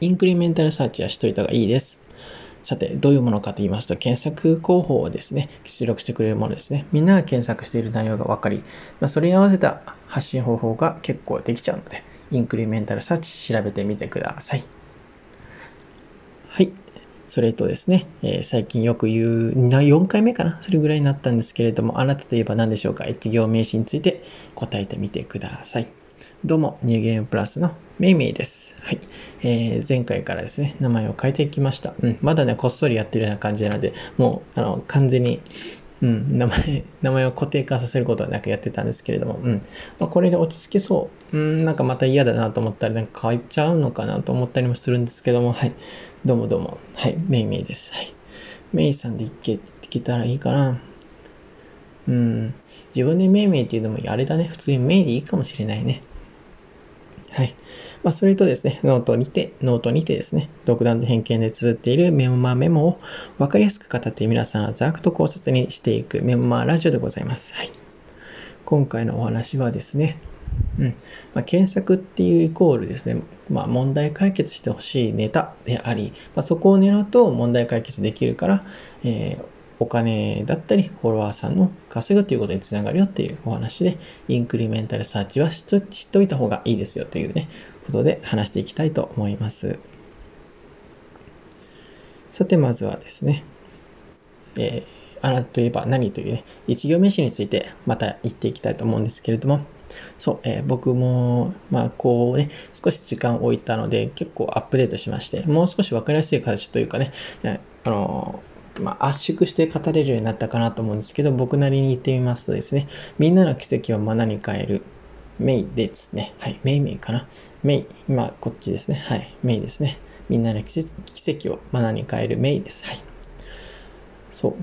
インクリメンタルサーチはしといた方がいいです。さて、どういうものかと言いますと、検索候補をですね、出力してくれるものですね。みんなが検索している内容が分かり、まあ、それに合わせた発信方法が結構できちゃうので、インクリメンタルサーチ調べてみてください。はい。それとですね、えー、最近よく言う、4回目かな？それぐらいになったんですけれども、あなたといえば何でしょうか？一行名詞について答えてみてください。どうも、ニューゲームプラスのメイメイです。はい。えー、前回からですね、名前を変えていきました。うん、まだね、こっそりやってるような感じなので、もう、あの、完全に、うん、名前、名前を固定化させることはなくやってたんですけれども、うん。まあ、これで落ち着きそう。うん、なんかまた嫌だなと思ったり、なんか変わっちゃうのかなと思ったりもするんですけども、はい。どうもどうも。はい、メイメイです。はい。メイさんでいけ、きたらいいかな。うん。自分でメイメイっていうのもあれだね。普通にメイでいいかもしれないね。はい。まあ、それとですね、ノートにて、ノートにてですね、独断と偏見で綴っているメモマメモを分かりやすく語って皆さんはざくと考察にしていくメモマラジオでございます。はい。今回のお話はですね、うんまあ、検索っていうイコールですね、まあ、問題解決してほしいネタであり、まあ、そこを狙うと問題解決できるから、えーお金だったり、フォロワーさんの稼ぐということにつながるよっていうお話で、インクリメンタルサーチは知っといた方がいいですよというね、ことで話していきたいと思います。さて、まずはですね、えー、あなたといえば何というね、一行目詞についてまた言っていきたいと思うんですけれども、そう、えー、僕も、まあ、こうね、少し時間を置いたので、結構アップデートしまして、もう少し分かりやすい形というかね、あのまあ、圧縮して語れるようになったかなと思うんですけど、僕なりに言ってみますとですね、みんなの奇跡を学に変える、メイですね。はい、メイメイかな。メイ、今こっちですね。はい、メイですね。みんなの奇跡を学に変えるメイです。はい。そ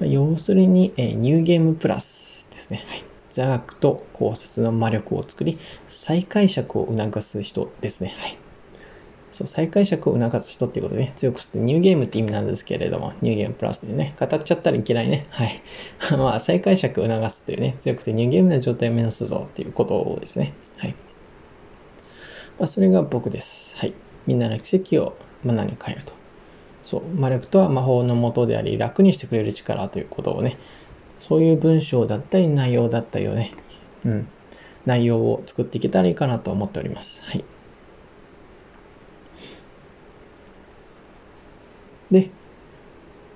う。要するに、えー、ニューゲームプラスですね。はい。座学と考察の魔力を作り、再解釈を促す人ですね。はい。そう、再解釈を促す人っていうことでね、強くして、ニューゲームって意味なんですけれども、ニューゲームプラスでね、語っちゃったらいけないね。はい。まあ、再解釈を促すっていうね、強くてニューゲームな状態を目指すぞっていうことですね。はい。まあ、それが僕です。はい。みんなの奇跡をマナに変えると。そう、魔力とは魔法のもとであり、楽にしてくれる力ということをね、そういう文章だったり内容だったりをね、うん、内容を作っていけたらいいかなと思っております。はい。で、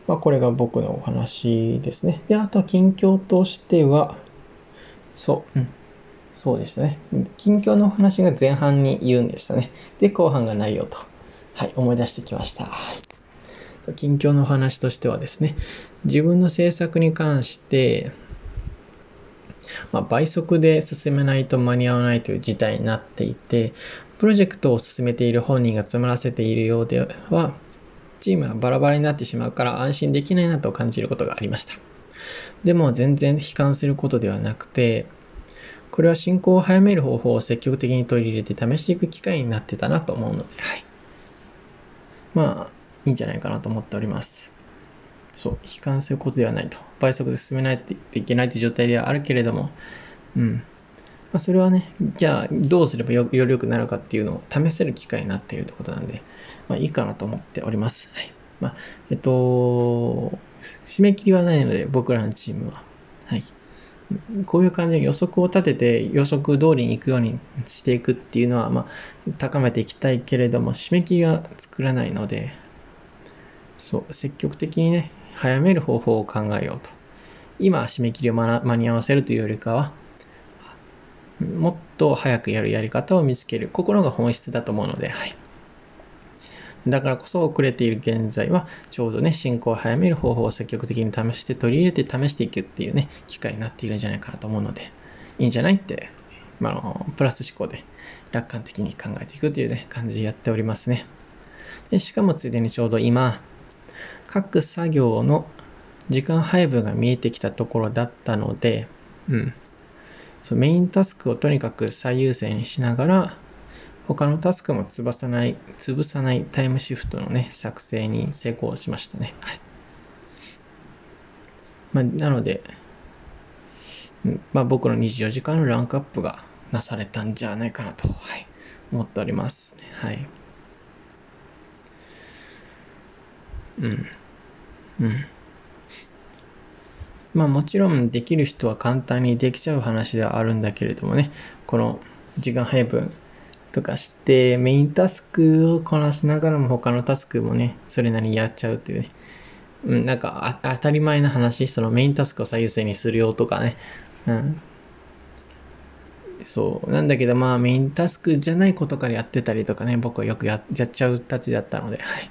まあ、これが僕のお話ですね。で、あとは近況としては、そう、うん、そうでしたね。近況のお話が前半に言うんでしたね。で、後半がないよと、はい、思い出してきました。近況のお話としてはですね、自分の制作に関して、まあ、倍速で進めないと間に合わないという事態になっていて、プロジェクトを進めている本人が詰まらせているようでは、チームはバラバラになってしまうから安心できないなと感じることがありました。でも全然悲観することではなくて、これは進行を早める方法を積極的に取り入れて試していく機会になってたなと思うので、はい。まあ、いいんじゃないかなと思っております。そう、悲観することではないと。倍速で進めないといけないという状態ではあるけれども、うん。まあ、それはね、じゃあどうすればよより良くなるかっていうのを試せる機会になっているということなんで、まあ、いいかなと思っております。はい。まあ、えっと、締め切りはないので、僕らのチームは。はい。こういう感じで予測を立てて予測通りに行くようにしていくっていうのは、まあ、高めていきたいけれども、締め切りは作らないので、そう、積極的にね、早める方法を考えようと。今、締め切りを間に合わせるというよりかは、もっと早くやるやり方を見つける。心が本質だと思うので、はい。だからこそ遅れている現在は、ちょうどね、進行を早める方法を積極的に試して取り入れて試していくっていうね、機会になっているんじゃないかなと思うので、いいんじゃないって、まあ、のプラス思考で楽観的に考えていくというね、感じでやっておりますね。でしかもついでにちょうど今、各作業の時間配分が見えてきたところだったので、うん。そうメインタスクをとにかく最優先にしながら、他のタスクも潰さない、潰さないタイムシフトのね、作成に成功しましたね。はい。まあ、なので、まあ、僕の24時間のランクアップがなされたんじゃないかなと、はい、思っております。はい。うん。うん。まあもちろんできる人は簡単にできちゃう話ではあるんだけれどもね、この時間配分とかしてメインタスクをこなしながらも他のタスクもね、それなりにやっちゃうっていうね。うん、なんか当たり前な話、そのメインタスクを最優先にするよとかね。うん。そう。なんだけどまあメインタスクじゃないことからやってたりとかね、僕はよくややっちゃうたちだったので、はい。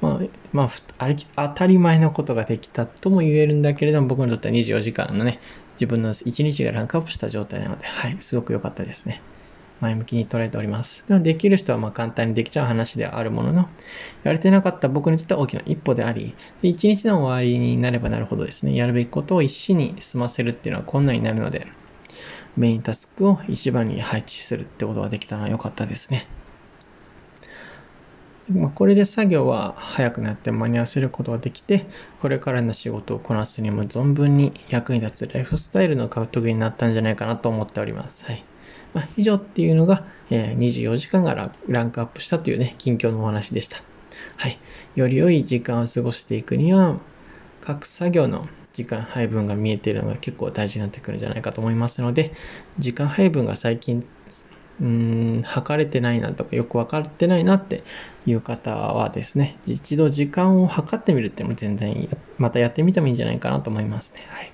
まあ、まあ、当たり前のことができたとも言えるんだけれども、僕にとっては24時間のね、自分の1日がランクアップした状態なので、はい、すごく良かったですね。前向きに捉えております。でもできる人はま簡単にできちゃう話ではあるものの、やれてなかった僕にとっては大きな一歩であり、で1日の終わりになればなるほどですね、やるべきことを一心に済ませるっていうのは困難になるので、メインタスクを一番に配置するってことができたのは良かったですね。ま、これで作業は早くなって間に合わせることができて、これからの仕事をこなすにも存分に役に立つライフスタイルの獲得になったんじゃないかなと思っております。はい。まあ、以上っていうのが、え、24時間がランクアップしたというね、近況のお話でした。はい。より良い時間を過ごしていくには、各作業の時間配分が見えているのが結構大事になってくるんじゃないかと思いますので、時間配分が最近うーん、測れてないなとかよく分かってないなっていう方はですね、一度時間を測ってみるっても全然またやってみてもいいんじゃないかなと思いますね。はい。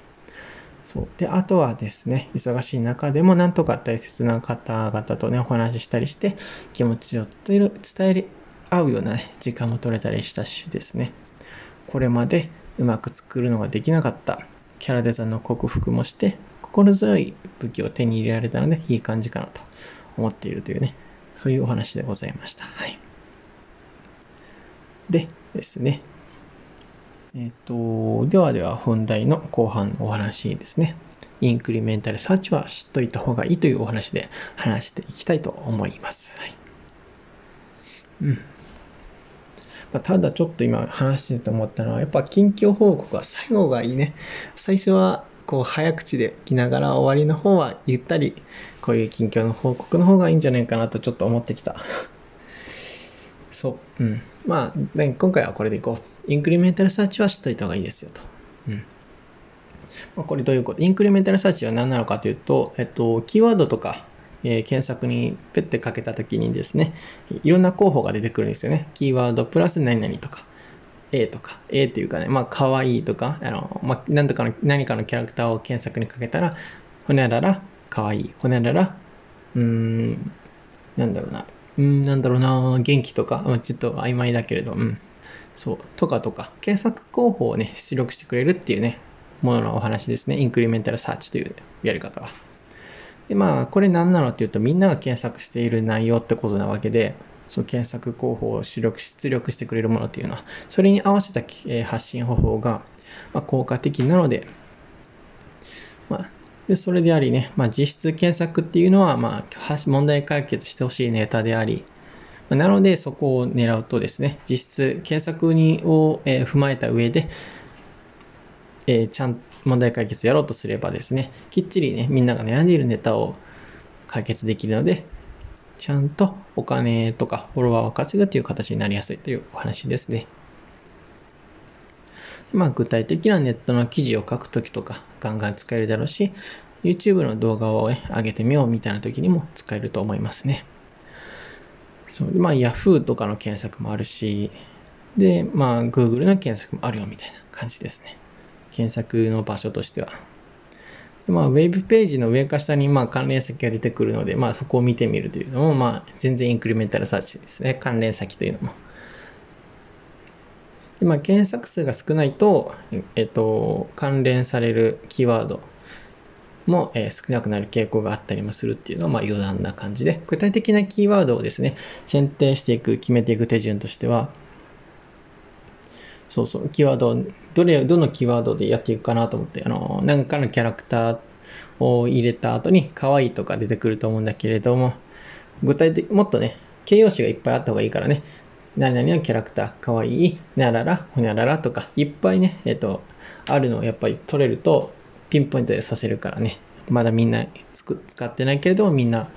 そう。で、あとはですね、忙しい中でもなんとか大切な方々とね、お話ししたりして、気持ちを伝え合うような、ね、時間も取れたりしたしですね、これまでうまく作るのができなかったキャラデザの克服もして、心強い武器を手に入れられたので、いい感じかなと思っているというね、そういうお話でございました。はい。でですね、えっ、ー、と、ではでは本題の後半のお話ですね。インクリメンタルサーチは知っといた方がいいというお話で話していきたいと思います。はい。うん。まあ、ただちょっと今話してて思ったのは、やっぱ近況報告は最後がいいね。最初はこう早口で来ながら終わりの方はゆったりこういう近況の報告の方がいいんじゃないかなとちょっと思ってきた。そう。うん。まあ、今回はこれでいこう。インクリメンタルサーチは知っといた方がいいですよと。うん。まあ、これどういうこと？インクリメンタルサーチは何なのかというと、えっと、キーワードとか、えー、検索にペッてかけたときにですね、いろんな候補が出てくるんですよね。キーワードプラス何々とか。A とか、A っていうかね、まあ、可愛いとか、あの、まあ、何とかの、何かのキャラクターを検索にかけたら、ほにゃらら、可愛い。ほにゃらら、うーん、なんだろうな、うん、なんだろうな、元気とか、まあ、ちょっと曖昧だけれど、うん、そう、とかとか、検索候補をね、出力してくれるっていうね、もののお話ですね。インクリメンタルサーチというやり方は。で、まあ、これ何なのっていうと、みんなが検索している内容ってことなわけで、その検索候補を出力出力してくれるものっていうのは、それに合わせた発信方法がま効果的なので、まあ、でそれでありね、まあ、実質検索っていうのは、まあ、問題解決してほしいネタであり、なのでそこを狙うとですね、実質検索にを、え、踏まえた上で、えー、ちゃん問題解決やろうとすればですね、きっちりね、みんなが悩んでいるネタを解決できるので、ちゃんとお金とかフォロワーを稼ぐという形になりやすいというお話ですね。まあ、具体的なネットの記事を書くときとかガンガン使えるだろうし、YouTube の動画を、ね、上げてみようみたいな時にも使えると思いますね。そう。まあ、Yahoo とかの検索もあるし、で、まあ、Google の検索もあるよみたいな感じですね。検索の場所としては。まあ、ウェブページの上か下にまあ関連先が出てくるので、まあ、そこを見てみるというのも、まあ、全然インクリメンタルサーチですね。関連先というのも。でまあ、検索数が少ないと、えっと、関連されるキーワードも、え、少なくなる傾向があったりもするっていうのは、ま、余談な感じで、具体的なキーワードをですね、選定していく、決めていく手順としては、そうそう、キーワードを、どれ、どのキーワードでやっていくかなと思って、あの、何かのキャラクターを入れた後に、可愛いとか出てくると思うんだけれども、具体的、もっとね、形容詞がいっぱいあった方がいいからね、何々のキャラクター、可愛い、ならら、ほにゃららとか、いっぱいね、えっと、あるのをやっぱり取れると、ピンポイントでさせるからね、まだみんな使ってないけれども、みんな、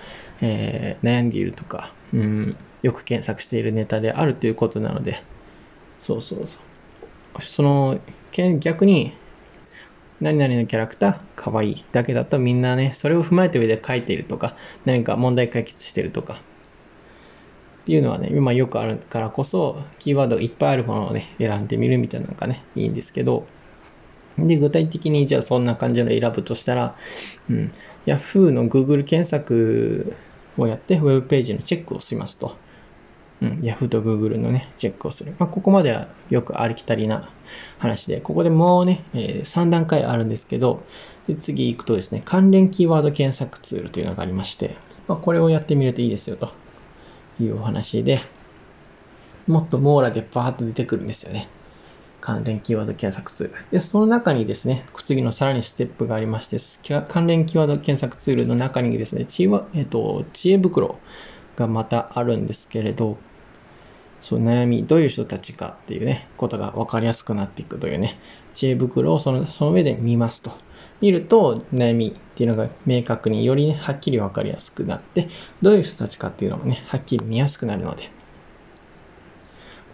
えー、悩んでいるとか、うん、よく検索しているネタであるということなので、そうそうそう。その、逆に、何々のキャラクター、可愛いだけだとみんなね、それを踏まえた上で書いているとか、何か問題解決してるとか、っていうのはね、今よくあるからこそ、キーワードがいっぱいあるものをね、選んでみるみたいなのがね、いいんですけど、で、具体的にじゃあそんな感じの選ぶとしたら、うん、Yahoo の Google 検索をやって、ウェブページのチェックをしますと。うん、Yahoo と Google のね、チェックをする。まあ、ここまではよくありきたりな話で、ここでもうね、えー、3段階あるんですけど、で次行くとですね、関連キーワード検索ツールというのがありまして、まあ、これをやってみるといいですよというお話で、もっと網羅でバーッと出てくるんですよね。関連キーワード検索ツール。で、その中にですね、次のさらにステップがありまして、関連キーワード検索ツールの中にですね、知恵,、えっと、知恵袋がまたあるんですけれど、そう悩み、どういう人たちかっていうね、ことが分かりやすくなっていくというね、知恵袋をそのその上で見ますと。見ると悩みっていうのが明確によりね、はっきり分かりやすくなって、どういう人たちかっていうのもね、はっきり見やすくなるので、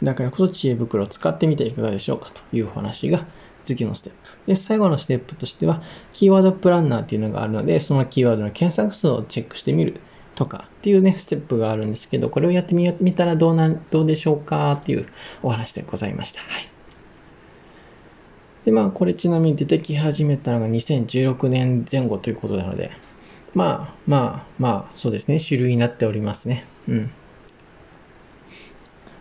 だからこそ知恵袋を使ってみてはいかがでしょうかというお話が次のステップ。で、最後のステップとしては、キーワードプランナーっていうのがあるので、そのキーワードの検索数をチェックしてみるとかっていうね、ステップがあるんですけど、これをやってみたらどうなどうでしょうかっていうお話でございました。はい。で、まあ、これちなみに出てき始めたのが2016年前後ということなので、まあ、まあ、まあ、そうですね、種類になっておりますね。うん。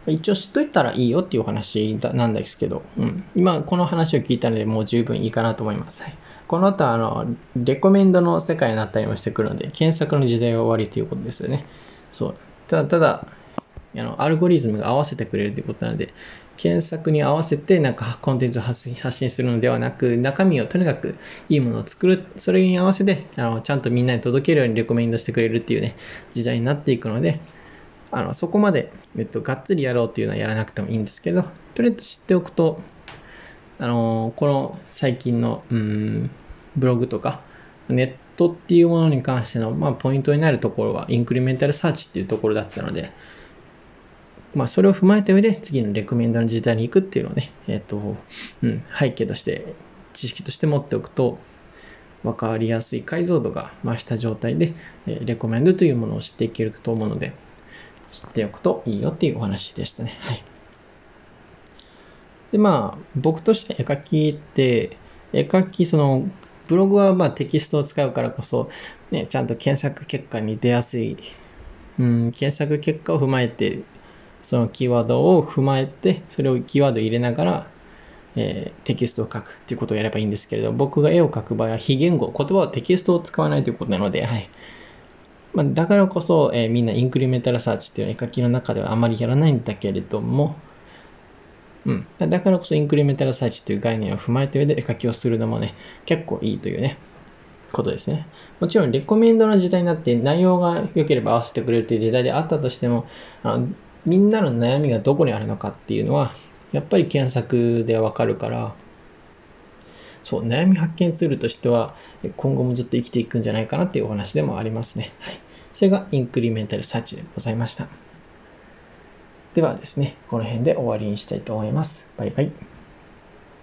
一応知っといたらいいよっていうお話なんですけど、うん、今この話を聞いたのでもう十分いいかなと思います。はい、この後はあの、レコメンドの世界になったりもしてくるので、検索の時代は終わりということですよね。そう。ただただ、あのアルゴリズムが合わせてくれるということなので、検索に合わせてなんかコンテンツを発信するのではなく、中身をとにかくいいものを作る、それに合わせてあのちゃんとみんなに届けるようにレコメンドしてくれるっていうね、時代になっていくので、あのそこまで、えっと、がっつりやろうっていうのはやらなくてもいいんですけど、とりあえず知っておくと、あのこの最近の、うん、ブログとか、ネットっていうものに関しての、まあ、ポイントになるところは、インクリメンタルサーチっていうところだったので、まあ、それを踏まえた上で、次のレコメンドの時代に行くっていうのをね、えっ、と、うん、背景として、知識として持っておくと、分かりやすい解像度が増した状態で、えレコメンドというものを知っていけると思うので、知っておくといいよっていうお話でしたね。はい。で、まあ、僕として絵描きって、絵描き、その、ブログはまあテキストを使うからこそ、ね、ちゃんと検索結果に出やすい、うん、検索結果を踏まえて、そのキーワードを踏まえて、それをキーワード入れながら、えー、テキストを書くっていうことをやればいいんですけれど、僕が絵を描く場合は非言語、言葉はテキストを使わないということなので、はい。まあ、だからこそ、えー、みんなインクリメンタルサーチっていう絵描きの中ではあまりやらないんだけれども、うん。だからこそインクリメンタルサーチっていう概念を踏まえた上で絵描きをするのもね、結構いいというね、ことですね。もちろん、レコメンドの時代になって内容が良ければ合わせてくれるという時代であったとしても、あのみんなの悩みがどこにあるのかっていうのは、やっぱり検索でわかるから、そう、悩み発見ツールとしては、今後もずっと生きていくんじゃないかなっていうお話でもありますね。はい。それがインクリメンタルサーチでございました。ではですね、この辺で終わりにしたいと思います。バイバイ。